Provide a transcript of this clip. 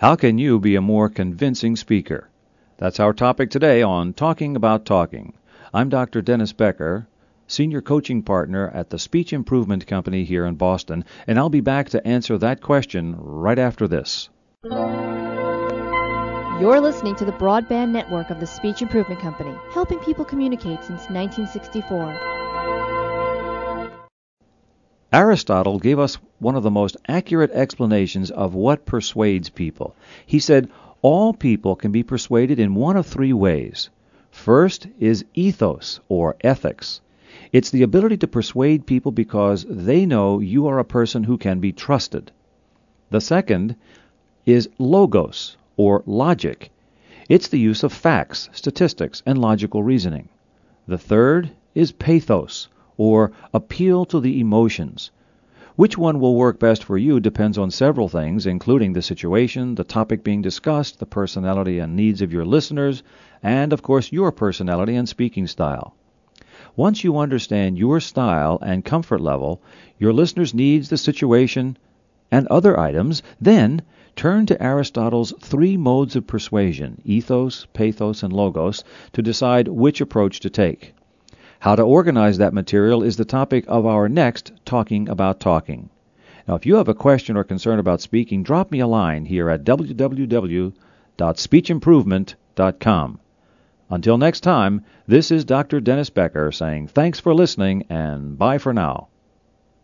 How can you be a more convincing speaker? That's our topic today on Talking About Talking. I'm Dr. Dennis Becker, Senior Coaching Partner at the Speech Improvement Company here in Boston, and I'll be back to answer that question right after this. You're listening to the broadband network of the Speech Improvement Company, helping people communicate since 1964. Aristotle gave us one of the most accurate explanations of what persuades people. He said, All people can be persuaded in one of three ways. First is ethos, or ethics. It's the ability to persuade people because they know you are a person who can be trusted. The second is logos, or logic. It's the use of facts, statistics, and logical reasoning. The third is pathos, or appeal to the emotions. Which one will work best for you depends on several things, including the situation, the topic being discussed, the personality and needs of your listeners, and, of course, your personality and speaking style. Once you understand your style and comfort level, your listeners' needs, the situation, and other items, then turn to Aristotle's three modes of persuasion ethos, pathos, and logos to decide which approach to take. How to organize that material is the topic of our next Talking About Talking. Now, if you have a question or concern about speaking, drop me a line here at www.speechimprovement.com. Until next time, this is Dr. Dennis Becker saying thanks for listening and bye for now.